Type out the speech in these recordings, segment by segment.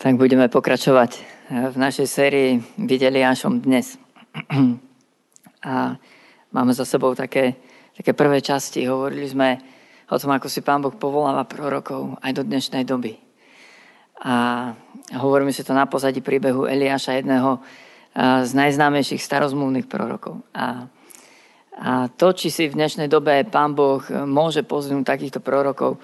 Tak budeme pokračovať v našej sérii Videli Ašom dnes. A máme za sebou také, také prvé časti. Hovorili sme o tom, ako si Pán Boh povoláva prorokov aj do dnešnej doby. A hovoríme si to na pozadí príbehu Eliáša, jedného z najznámejších starozmluvných prorokov. A, a to, či si v dnešnej dobe Pán Boh môže pozvnúť takýchto prorokov,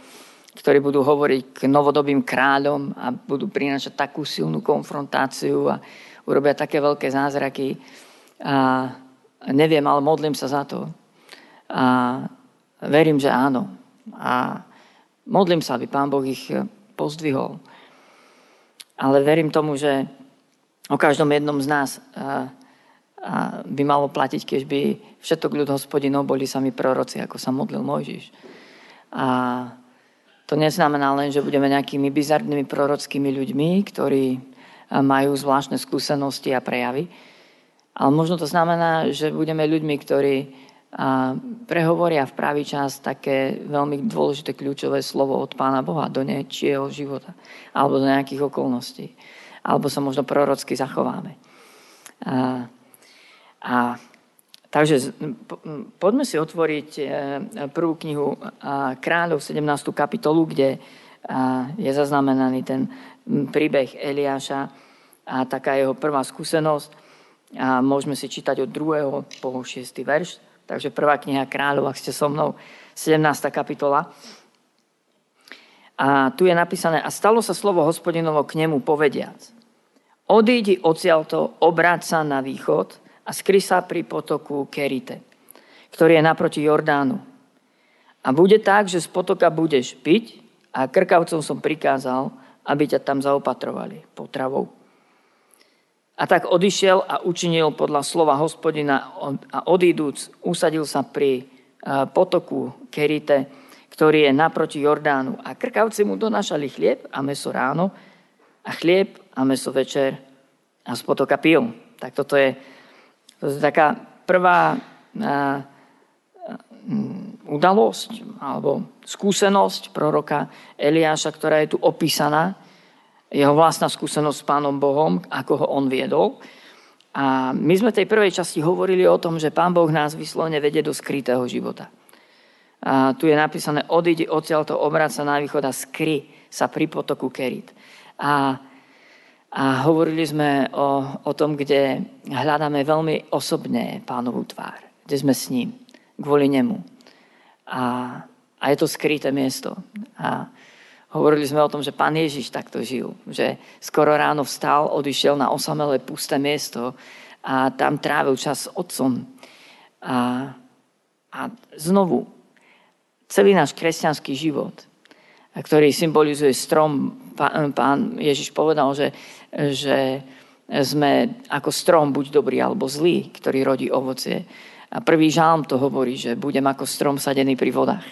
ktorí budú hovoriť k novodobým kráľom a budú prinášať takú silnú konfrontáciu a urobia také veľké zázraky. A neviem, ale modlím sa za to. A verím, že áno. A modlím sa, aby Pán Boh ich pozdvihol. Ale verím tomu, že o každom jednom z nás by malo platiť, keď by všetok ľud hospodinov boli sami proroci, ako sa modlil Mojžiš. A to neznamená len, že budeme nejakými bizarnými prorockými ľuďmi, ktorí majú zvláštne skúsenosti a prejavy, ale možno to znamená, že budeme ľuďmi, ktorí prehovoria v pravý čas také veľmi dôležité kľúčové slovo od Pána Boha do niečieho života alebo do nejakých okolností. Alebo sa možno prorocky zachováme. A, a Takže poďme si otvoriť e, prvú knihu Kráľov, 17. kapitolu, kde je zaznamenaný ten príbeh Eliáša a taká jeho prvá skúsenosť. A môžeme si čítať od 2. po 6. verš. Takže prvá kniha Kráľov, ak ste so mnou, 17. kapitola. A tu je napísané, a stalo sa slovo hospodinovo k nemu povediac. Odídi odsiaľto, obráť sa na východ a skry sa pri potoku Kerite, ktorý je naproti Jordánu. A bude tak, že z potoka budeš piť a krkavcom som prikázal, aby ťa tam zaopatrovali potravou. A tak odišiel a učinil podľa slova hospodina a odíduc usadil sa pri potoku Kerite, ktorý je naproti Jordánu. A krkavci mu donášali chlieb a meso ráno a chlieb a meso večer a z potoka pil. Tak toto je to je taká prvá udalosť alebo skúsenosť proroka Eliáša, ktorá je tu opísaná. Jeho vlastná skúsenosť s Pánom Bohom, ako ho on viedol. A my sme tej prvej časti hovorili o tom, že Pán Boh nás vyslovne vedie do skrytého života. A tu je napísané, odídi odtiaľto, obráť sa na východ a skry sa pri potoku Kerit. A a hovorili sme o, o tom, kde hľadáme veľmi osobne pánovú tvár, kde sme s ním, kvôli nemu. A, a je to skryté miesto. A hovorili sme o tom, že pán Ježiš takto žil. Že skoro ráno vstal, odišiel na osamelé pusté miesto a tam trávil čas s otcom. A, a znovu, celý náš kresťanský život, ktorý symbolizuje strom, pán Ježiš povedal, že že sme ako strom, buď dobrý alebo zlý, ktorý rodí ovocie. A prvý žálm to hovorí, že budem ako strom sadený pri vodách,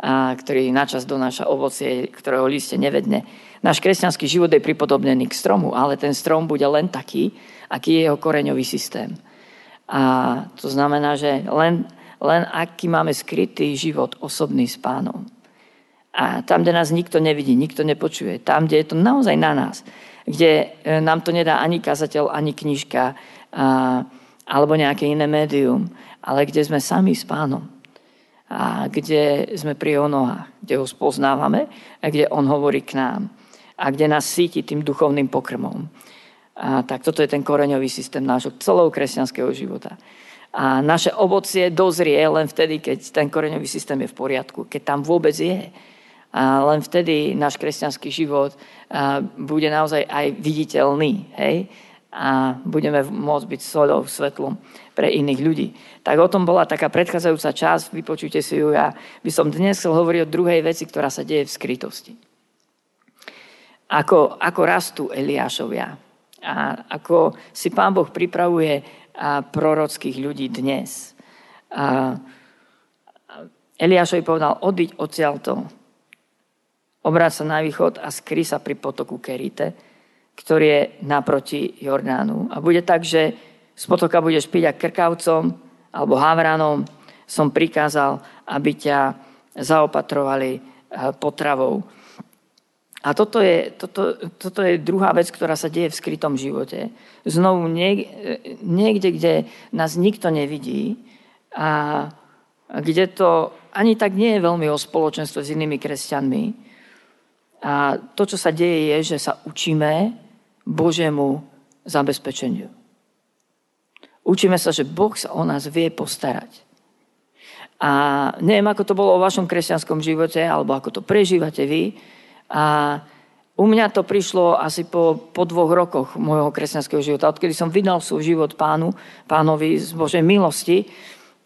a ktorý načas donáša ovocie, ktorého liste nevedne. Náš kresťanský život je pripodobnený k stromu, ale ten strom bude len taký, aký je jeho koreňový systém. A to znamená, že len, len aký máme skrytý život osobný s pánom. A tam, kde nás nikto nevidí, nikto nepočuje, tam, kde je to naozaj na nás, kde e, nám to nedá ani kazateľ, ani knižka alebo nejaké iné médium, ale kde sme sami s pánom a kde sme pri jeho nohách, kde ho spoznávame a kde on hovorí k nám a kde nás síti tým duchovným pokrmom. A tak toto je ten koreňový systém nášho celého kresťanského života. A naše ovocie dozrie len vtedy, keď ten koreňový systém je v poriadku, keď tam vôbec je. A len vtedy náš kresťanský život bude naozaj aj viditeľný. Hej? A budeme môcť byť soľou, svetlom pre iných ľudí. Tak o tom bola taká predchádzajúca časť, vypočujte si ju. Ja by som dnes chcel hovoriť o druhej veci, ktorá sa deje v skrytosti. Ako, ako rastú Eliášovia. A ako si Pán Boh pripravuje prorockých ľudí dnes. A Eliášovi povedal, odiť odtiaľto, obráť sa na východ a skry sa pri potoku Kerite, ktorý je naproti Jordánu. A bude tak, že z potoka budeš piť a krkavcom alebo havranom som prikázal, aby ťa zaopatrovali eh, potravou. A toto je, toto, toto je druhá vec, ktorá sa deje v skrytom živote. Znovu niek, niekde, kde nás nikto nevidí a kde to ani tak nie je veľmi o spoločenstve s inými kresťanmi. A to, čo sa deje, je, že sa učíme Božiemu zabezpečeniu. Učíme sa, že Boh sa o nás vie postarať. A neviem, ako to bolo o vašom kresťanskom živote, alebo ako to prežívate vy. A u mňa to prišlo asi po, po dvoch rokoch môjho kresťanského života, odkedy som vydal svoj život pánu, pánovi z Božej milosti.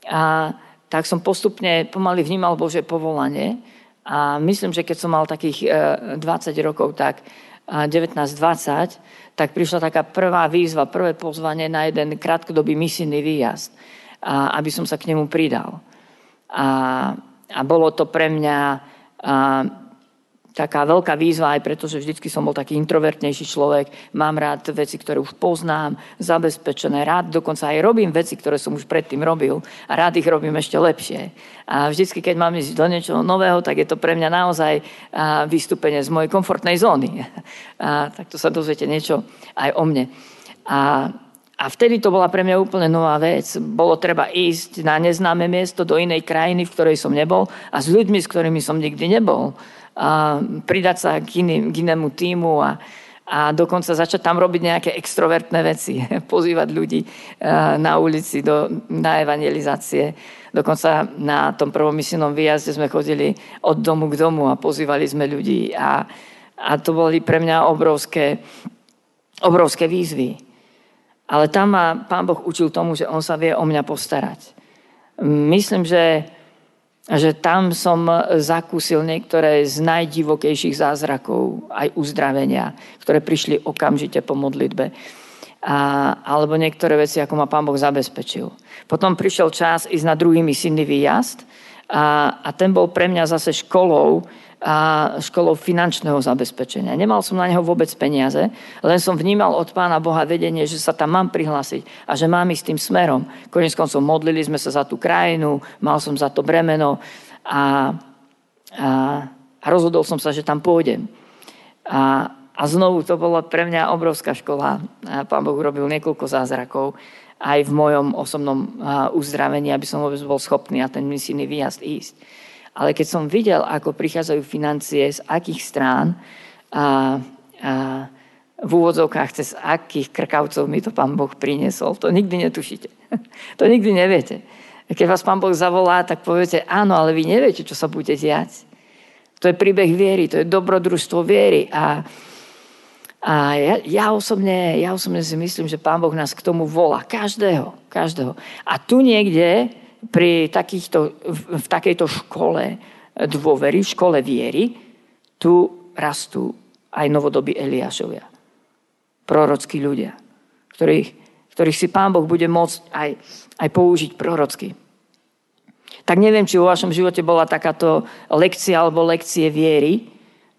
A tak som postupne pomaly vnímal Bože povolanie. A myslím, že keď som mal takých 20 e, rokov, tak 19-20, tak prišla taká prvá výzva, prvé pozvanie na jeden krátkodobý misijný výjazd, aby som sa k nemu pridal. A, a bolo to pre mňa a, taká veľká výzva aj preto, že vždy som bol taký introvertnejší človek, mám rád veci, ktoré už poznám, zabezpečené, rád dokonca aj robím veci, ktoré som už predtým robil a rád ich robím ešte lepšie. A vždycky, keď mám ísť do niečoho nového, tak je to pre mňa naozaj vystúpenie z mojej komfortnej zóny. A takto sa dozviete niečo aj o mne. A a vtedy to bola pre mňa úplne nová vec. Bolo treba ísť na neznáme miesto do inej krajiny, v ktorej som nebol a s ľuďmi, s ktorými som nikdy nebol a pridať sa k, iným, k inému týmu a, a dokonca začať tam robiť nejaké extrovertné veci, pozývať ľudí na ulici do, na evangelizácie. Dokonca na tom prvom misijnom výjazde sme chodili od domu k domu a pozývali sme ľudí a, a to boli pre mňa obrovské, obrovské výzvy. Ale tam ma pán Boh učil tomu, že on sa vie o mňa postarať. Myslím, že že tam som zakúsil niektoré z najdivokejších zázrakov, aj uzdravenia, ktoré prišli okamžite po modlitbe. A, alebo niektoré veci, ako ma Pán Boh zabezpečil. Potom prišiel čas ísť na druhý misijný výjazd a, a ten bol pre mňa zase školou, a školou finančného zabezpečenia. Nemal som na neho vôbec peniaze, len som vnímal od Pána Boha vedenie, že sa tam mám prihlásiť a že mám ísť tým smerom. Konec koncov modlili sme sa za tú krajinu, mal som za to bremeno a, a, a rozhodol som sa, že tam pôjdem. A, a znovu to bola pre mňa obrovská škola. A pán Boh urobil niekoľko zázrakov aj v mojom osobnom uzdravení, aby som vôbec bol schopný a ten misijný výjazd ísť. Ale keď som videl, ako prichádzajú financie, z akých strán a, a v úvodzovkách cez akých krkavcov mi to pán Boh priniesol, to nikdy netušíte. to nikdy neviete. Keď vás pán Boh zavolá, tak poviete, áno, ale vy neviete, čo sa bude diať. To je príbeh viery, to je dobrodružstvo viery. A, a ja, ja, osobne, ja osobne si myslím, že pán Boh nás k tomu volá. Každého, každého. A tu niekde pri takýchto, v takejto škole dôvery, v škole viery, tu rastú aj novodobí Eliášovia. Prorockí ľudia, ktorých, ktorých si Pán Boh bude môcť aj, aj použiť prorocky. Tak neviem, či vo vašom živote bola takáto lekcia alebo lekcie viery,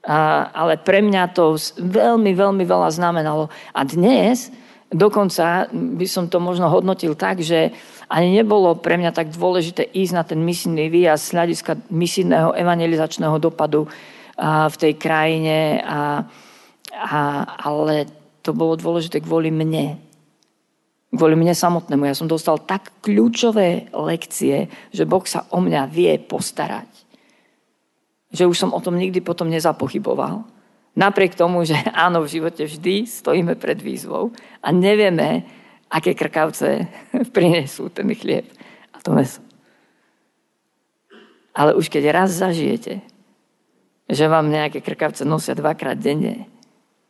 ale pre mňa to veľmi, veľmi veľa znamenalo. A dnes dokonca by som to možno hodnotil tak, že ani nebolo pre mňa tak dôležité ísť na ten misijný výjazd z hľadiska misijného evangelizačného dopadu v tej krajine, a, a, ale to bolo dôležité kvôli mne. Kvôli mne samotnému. Ja som dostal tak kľúčové lekcie, že Boh sa o mňa vie postarať. Že už som o tom nikdy potom nezapochyboval. Napriek tomu, že áno, v živote vždy stojíme pred výzvou a nevieme, aké krkavce prinesú ten chlieb a to meso. Ale už keď raz zažijete, že vám nejaké krkavce nosia dvakrát denne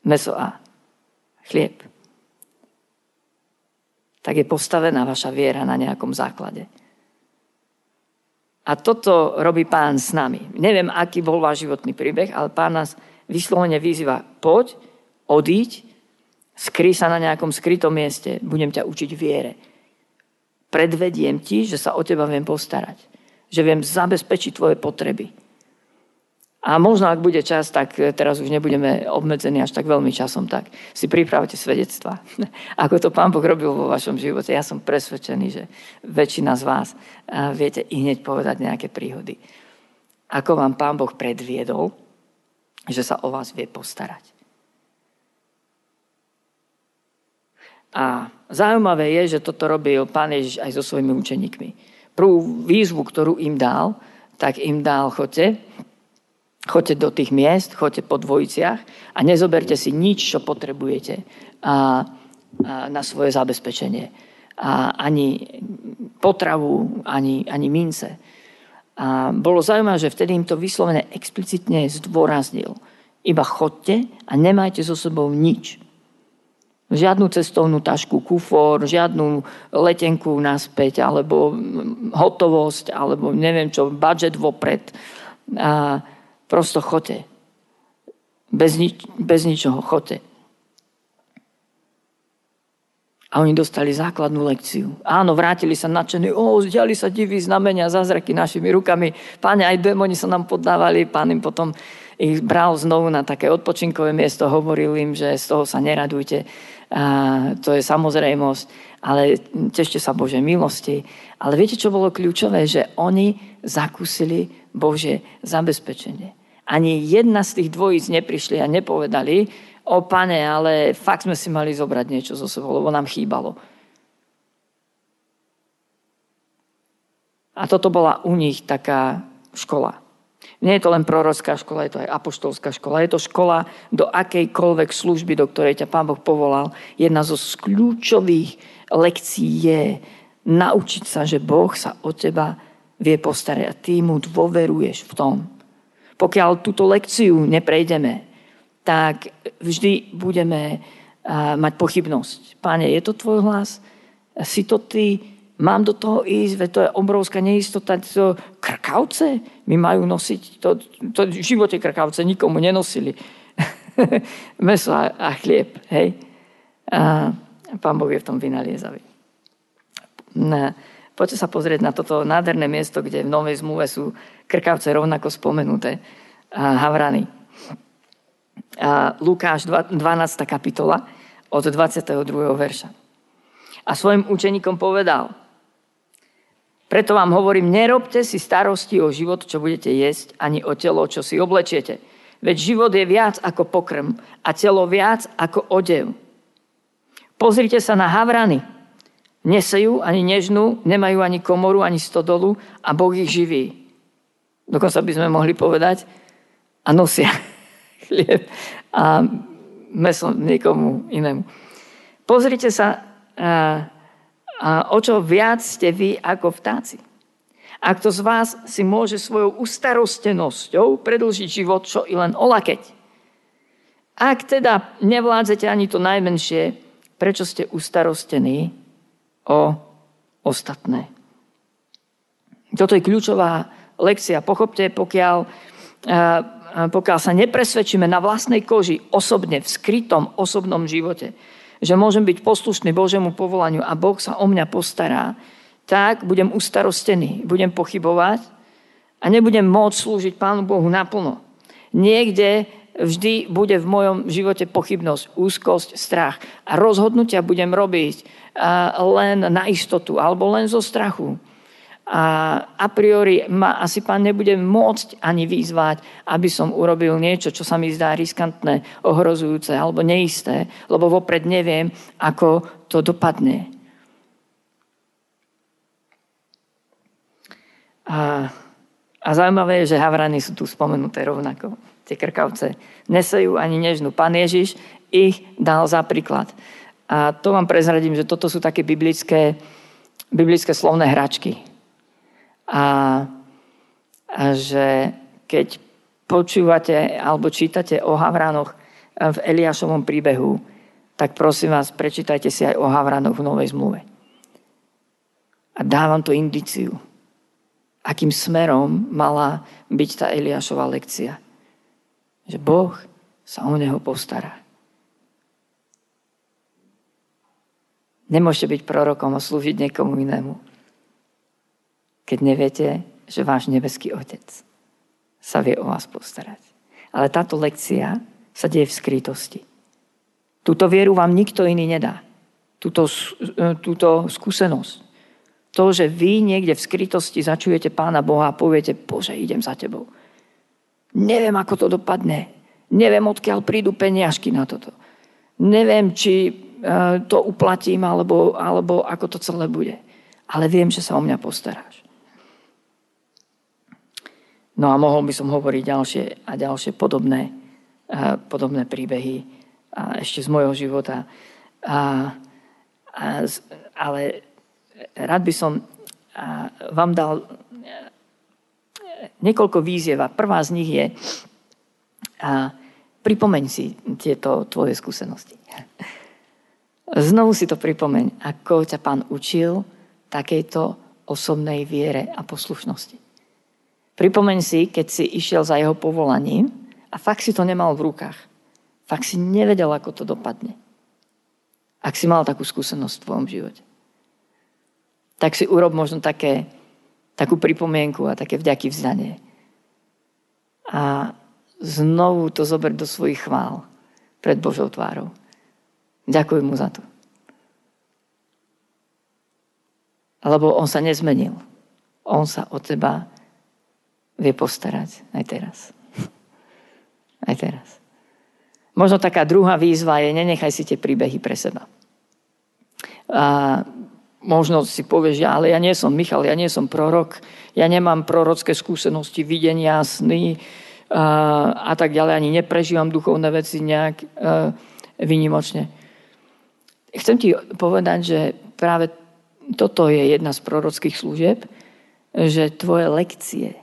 meso a chlieb, tak je postavená vaša viera na nejakom základe. A toto robí pán s nami. Neviem, aký bol váš životný príbeh, ale pán nás vyslovene vyzýva, poď, odíď Skry sa na nejakom skrytom mieste. Budem ťa učiť viere. Predvediem ti, že sa o teba viem postarať. Že viem zabezpečiť tvoje potreby. A možno, ak bude čas, tak teraz už nebudeme obmedzení až tak veľmi časom, tak si pripravte svedectva. Ako to Pán Boh robil vo vašom živote. Ja som presvedčený, že väčšina z vás viete i hneď povedať nejaké príhody. Ako vám Pán Boh predviedol, že sa o vás vie postarať. A zaujímavé je, že toto robil Pán Ježiš aj so svojimi učeníkmi. Prvú výzvu, ktorú im dal, tak im dal, chodte, chodte do tých miest, chodte po dvojiciach a nezoberte si nič, čo potrebujete a, a na svoje zabezpečenie. A ani potravu, ani, ani mince. A bolo zaujímavé, že vtedy im to vyslovene explicitne zdôraznil. Iba chodte a nemajte so sebou nič. Žiadnu cestovnú tašku, kufor, žiadnu letenku naspäť, alebo hotovosť, alebo neviem čo, budget vopred. A prosto chote. Bez, nič, bez ničoho chote. A oni dostali základnú lekciu. Áno, vrátili sa nadšení, o, zdiali sa diví znamenia, zázraky našimi rukami. Páne, aj démoni sa nám poddávali. Pán im potom ich bral znovu na také odpočinkové miesto, hovoril im, že z toho sa neradujte. A to je samozrejmosť, ale tešte sa Bože milosti. Ale viete, čo bolo kľúčové? Že oni zakúsili Bože zabezpečenie. Ani jedna z tých dvojíc neprišli a nepovedali, o pane, ale fakt sme si mali zobrať niečo zo sebou, lebo nám chýbalo. A toto bola u nich taká škola. Nie je to len prorocká škola, je to aj apoštolská škola. Je to škola do akejkoľvek služby, do ktorej ťa Pán Boh povolal. Jedna zo kľúčových lekcií je naučiť sa, že Boh sa o teba vie postarať a ty mu dôveruješ v tom. Pokiaľ túto lekciu neprejdeme, tak vždy budeme mať pochybnosť. Páne, je to tvoj hlas? Si to ty? Mám do toho ísť? Veď to je obrovská neistota. To krkavce mi majú nosiť. To, to v živote krkavce nikomu nenosili. Meso a, a chlieb. Hej? A pán Boh je v tom vynaliezavý. Poďte sa pozrieť na toto nádherné miesto, kde v Novej zmluve sú krkavce rovnako spomenuté. A havrany. Lukáš 12. kapitola od 22. verša. A svojim učeníkom povedal, preto vám hovorím, nerobte si starosti o život, čo budete jesť, ani o telo, čo si oblečiete. Veď život je viac ako pokrm a telo viac ako odev. Pozrite sa na havrany. Nesejú ani nežnú, nemajú ani komoru, ani stodolu a Boh ich živí. Dokonca by sme mohli povedať a nosia chlieb a meso niekomu inému. Pozrite sa, o čo viac ste vy ako vtáci. A kto z vás si môže svojou ustarostenosťou predlžiť život, čo i len olakeť. Ak teda nevládzete ani to najmenšie, prečo ste ustarostení o ostatné? Toto je kľúčová lekcia. Pochopte, pokiaľ pokiaľ sa nepresvedčíme na vlastnej koži osobne, v skrytom osobnom živote, že môžem byť poslušný Božiemu povolaniu a Boh sa o mňa postará, tak budem ustarostený, budem pochybovať a nebudem môcť slúžiť Pánu Bohu naplno. Niekde vždy bude v mojom živote pochybnosť, úzkosť, strach. A rozhodnutia budem robiť len na istotu alebo len zo strachu a a priori ma asi pán nebude môcť ani vyzvať, aby som urobil niečo, čo sa mi zdá riskantné, ohrozujúce alebo neisté, lebo vopred neviem, ako to dopadne. A, a zaujímavé je, že havrany sú tu spomenuté rovnako. Tie krkavce nesejú ani nežnú. Pán Ježiš ich dal za príklad. A to vám prezradím, že toto sú také biblické, biblické slovné hračky a, a že keď počúvate alebo čítate o Havranoch v Eliášovom príbehu, tak prosím vás, prečítajte si aj o Havranoch v Novej zmluve. A dávam to indiciu, akým smerom mala byť tá Eliášova lekcia. Že Boh sa o neho postará. Nemôžete byť prorokom a slúžiť niekomu inému keď neviete, že váš nebeský Otec sa vie o vás postarať. Ale táto lekcia sa deje v skrytosti. Túto vieru vám nikto iný nedá. Túto, e, túto skúsenosť. To, že vy niekde v skrytosti začujete Pána Boha a poviete, Bože, idem za tebou. Neviem, ako to dopadne. Neviem, odkiaľ prídu peniažky na toto. Neviem, či e, to uplatím, alebo, alebo ako to celé bude. Ale viem, že sa o mňa postaráš. No a mohol by som hovoriť ďalšie a ďalšie podobné, podobné príbehy a ešte z môjho života. A, a, ale rád by som vám dal niekoľko výziev a prvá z nich je a pripomeň si tieto tvoje skúsenosti. Znovu si to pripomeň, ako ťa pán učil takejto osobnej viere a poslušnosti. Pripomeň si, keď si išiel za jeho povolaním a fakt si to nemal v rukách. Fakt si nevedel, ako to dopadne. Ak si mal takú skúsenosť v tvojom živote. Tak si urob možno také, takú pripomienku a také vďaky vzdanie. A znovu to zober do svojich chvál pred Božou tvárou. Ďakujem mu za to. Lebo on sa nezmenil. On sa o teba vie postarať aj teraz. Aj teraz. Možno taká druhá výzva je, nenechaj si tie príbehy pre seba. A možno si povieš, ja, ale ja nie som Michal, ja nie som prorok, ja nemám prorocké skúsenosti, videnia, sny a, a tak ďalej, ani neprežívam duchovné veci nejak a, vynimočne. Chcem ti povedať, že práve toto je jedna z prorockých služieb, že tvoje lekcie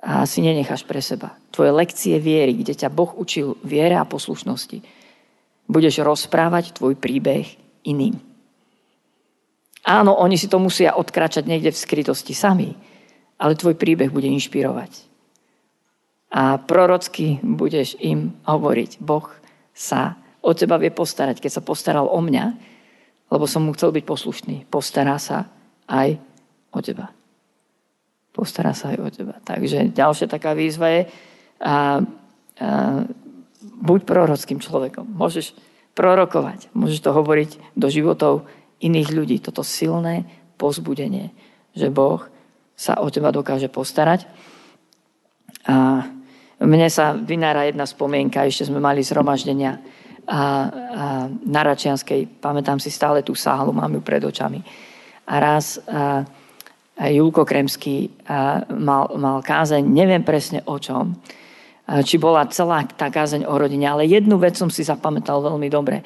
a si nenecháš pre seba. Tvoje lekcie viery, kde ťa Boh učil viere a poslušnosti. Budeš rozprávať tvoj príbeh iným. Áno, oni si to musia odkračať niekde v skrytosti sami, ale tvoj príbeh bude inšpirovať. A prorocky budeš im hovoriť, Boh sa o teba vie postarať. Keď sa postaral o mňa, lebo som mu chcel byť poslušný, postará sa aj o teba postará sa aj o teba. Takže ďalšia taká výzva je, a, a, buď prorockým človekom. Môžeš prorokovať, môžeš to hovoriť do životov iných ľudí. Toto silné pozbudenie, že Boh sa o teba dokáže postarať. A mne sa vynára jedna spomienka, ešte sme mali zhromaždenia a, a na Račianskej, pamätám si stále tú sálu, mám ju pred očami. A raz a, Julko Kremský mal, mal kázeň, neviem presne o čom, či bola celá tá kázeň o rodine, ale jednu vec som si zapamätal veľmi dobre.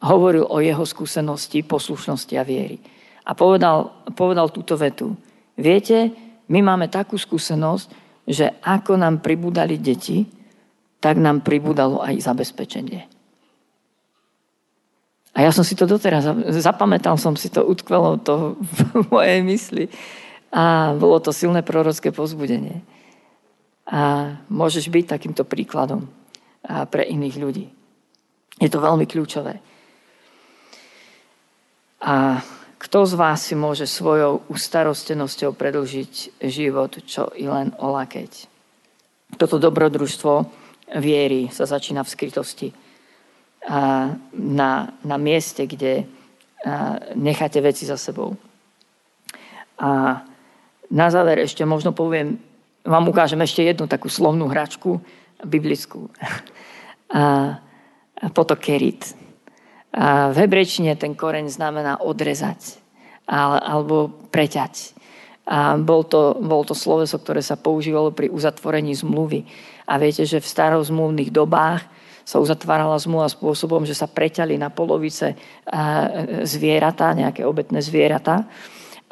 Hovoril o jeho skúsenosti, poslušnosti a viery. A povedal, povedal túto vetu. Viete, my máme takú skúsenosť, že ako nám pribúdali deti, tak nám pribúdalo aj zabezpečenie. A ja som si to doteraz, zapamätal som si to, utkvelo to v mojej mysli. A bolo to silné prorocké pozbudenie. A môžeš byť takýmto príkladom pre iných ľudí. Je to veľmi kľúčové. A kto z vás si môže svojou ustarostenosťou predlžiť život, čo i len olakeť? Toto dobrodružstvo viery sa začína v skrytosti. A na, na mieste, kde necháte veci za sebou. A na záver ešte možno poviem, vám ukážem ešte jednu takú slovnú hračku biblickú. A, a potokerit. A v hebrečine ten koreň znamená odrezať alebo preťať. A bol to, bol to sloveso, ktoré sa používalo pri uzatvorení zmluvy. A viete, že v starozmluvných dobách sa uzatvárala zmluva spôsobom, že sa preťali na polovice zvieratá, nejaké obetné zvieratá.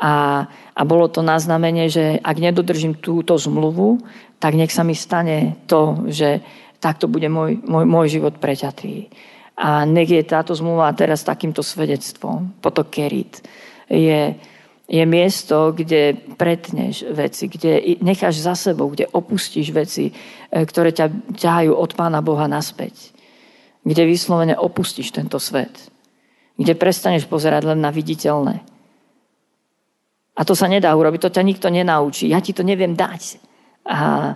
A, a bolo to na znamenie, že ak nedodržím túto zmluvu, tak nech sa mi stane to, že takto bude môj, môj, môj život preťatý. A nech je táto zmluva teraz takýmto svedectvom. Potokerit je, je miesto, kde pretneš veci, kde necháš za sebou, kde opustíš veci, e, ktoré ťa ťahajú od Pána Boha naspäť. Kde vyslovene opustíš tento svet. Kde prestaneš pozerať len na viditeľné a to sa nedá urobiť, to ťa nikto nenaučí. Ja ti to neviem dať. A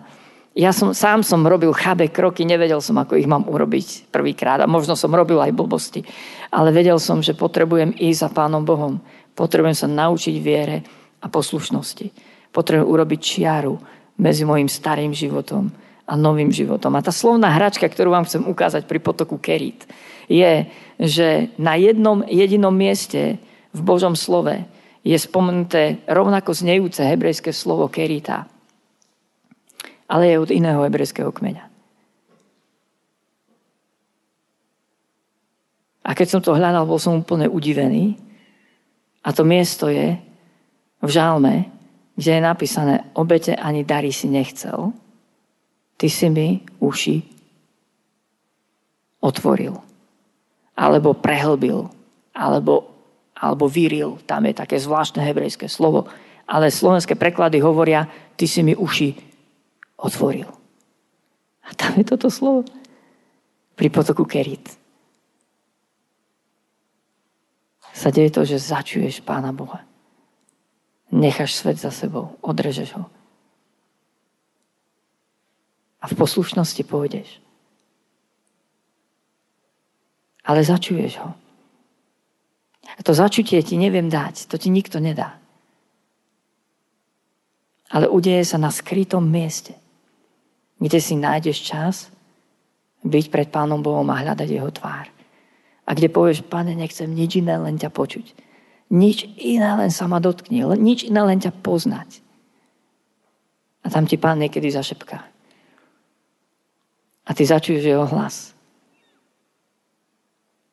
ja som, sám som robil chabé kroky, nevedel som, ako ich mám urobiť prvýkrát. A možno som robil aj blbosti. Ale vedel som, že potrebujem ísť za Pánom Bohom. Potrebujem sa naučiť viere a poslušnosti. Potrebujem urobiť čiaru medzi mojim starým životom a novým životom. A tá slovná hračka, ktorú vám chcem ukázať pri potoku Kerit, je, že na jednom jedinom mieste v Božom slove je spomenuté rovnako znejúce hebrejské slovo Kerita, ale je od iného hebrejského kmeňa. A keď som to hľadal, bol som úplne udivený. A to miesto je v žálme, kde je napísané, obete ani dary si nechcel, ty si mi uši otvoril. Alebo prehlbil. Alebo, alebo vyril. Tam je také zvláštne hebrejské slovo. Ale slovenské preklady hovoria, ty si mi uši otvoril. A tam je toto slovo. Pri potoku Kerit. sa deje to, že začuješ Pána Boha. Necháš svet za sebou, odrežeš ho. A v poslušnosti pôjdeš. Ale začuješ ho. A to začutie ti neviem dať, to ti nikto nedá. Ale udeje sa na skrytom mieste, kde si nájdeš čas byť pred Pánom Bohom a hľadať Jeho tvár. A kde povieš, pane, nechcem nič iné, len ťa počuť. Nič iné, len sa ma dotkni. Nič iné, len ťa poznať. A tam ti pán niekedy zašepká. A ty začuješ jeho hlas.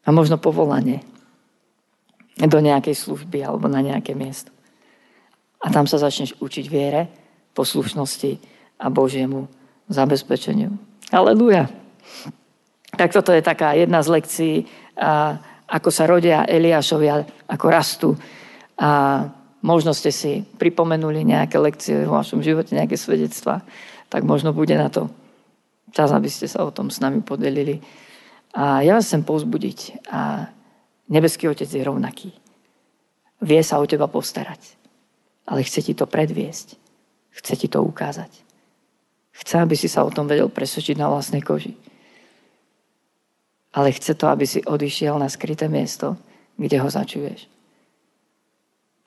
A možno povolanie do nejakej služby alebo na nejaké miesto. A tam sa začneš učiť viere, poslušnosti a Božiemu zabezpečeniu. Aleluja. Tak toto je taká jedna z lekcií a ako sa rodia Eliášovia, ako rastú. A možno ste si pripomenuli nejaké lekcie v vašom živote, nejaké svedectva, tak možno bude na to čas, aby ste sa o tom s nami podelili. A ja vás chcem pozbudiť. A nebeský Otec je rovnaký. Vie sa o teba postarať. Ale chce ti to predviesť. Chce ti to ukázať. Chce, aby si sa o tom vedel presvedčiť na vlastnej koži ale chce to, aby si odišiel na skryté miesto, kde ho začuješ.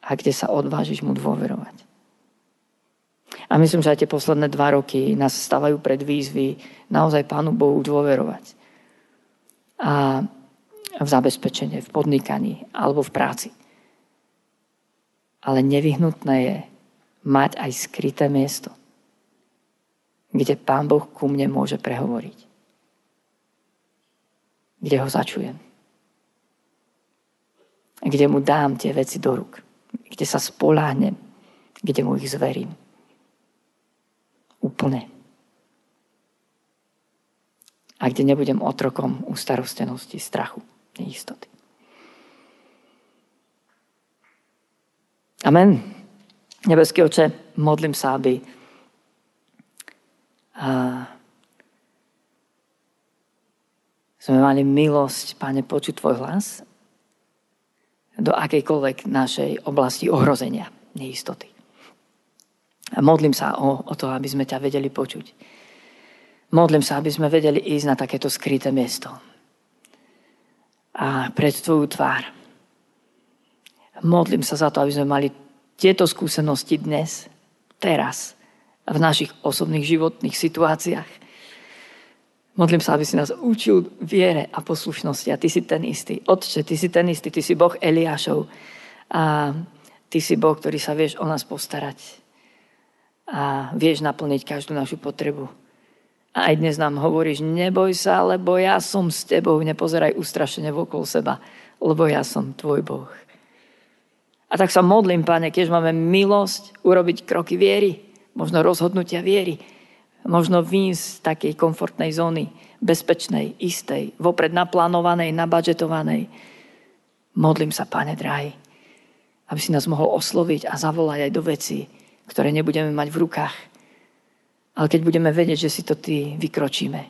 A kde sa odvážiš mu dôverovať. A myslím, že aj tie posledné dva roky nás stávajú pred výzvy naozaj Pánu Bohu dôverovať. A v zabezpečenie, v podnikaní alebo v práci. Ale nevyhnutné je mať aj skryté miesto, kde Pán Boh ku mne môže prehovoriť kde ho začujem. Kde mu dám tie veci do ruk. Kde sa spoláhnem. Kde mu ich zverím. Úplne. A kde nebudem otrokom ustarostenosti, strachu, neistoty. Amen. Nebeský oče, modlím sa, aby sme mali milosť, Pane, počuť Tvoj hlas do akejkoľvek našej oblasti ohrozenia, neistoty. A modlím sa o, o to, aby sme ťa vedeli počuť. Modlím sa, aby sme vedeli ísť na takéto skryté miesto. A pred Tvoju tvár. Modlím sa za to, aby sme mali tieto skúsenosti dnes, teraz, v našich osobných životných situáciách Modlím sa, aby si nás učil viere a poslušnosti. A ty si ten istý. Otče, ty si ten istý. Ty si Boh Eliášov. A ty si Boh, ktorý sa vieš o nás postarať. A vieš naplniť každú našu potrebu. Aj dnes nám hovoríš, neboj sa, lebo ja som s tebou. Nepozeraj ustrašene vokol seba, lebo ja som tvoj Boh. A tak sa modlím, Pane, keď máme milosť urobiť kroky viery, možno rozhodnutia viery, možno výjsť z takej komfortnej zóny, bezpečnej, istej, vopred naplánovanej, nabadžetovanej. Modlím sa, Pane drahý, aby si nás mohol osloviť a zavolať aj do veci, ktoré nebudeme mať v rukách. Ale keď budeme vedieť, že si to Ty vykročíme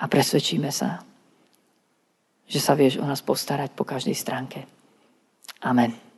a presvedčíme sa, že sa vieš o nás postarať po každej stránke. Amen.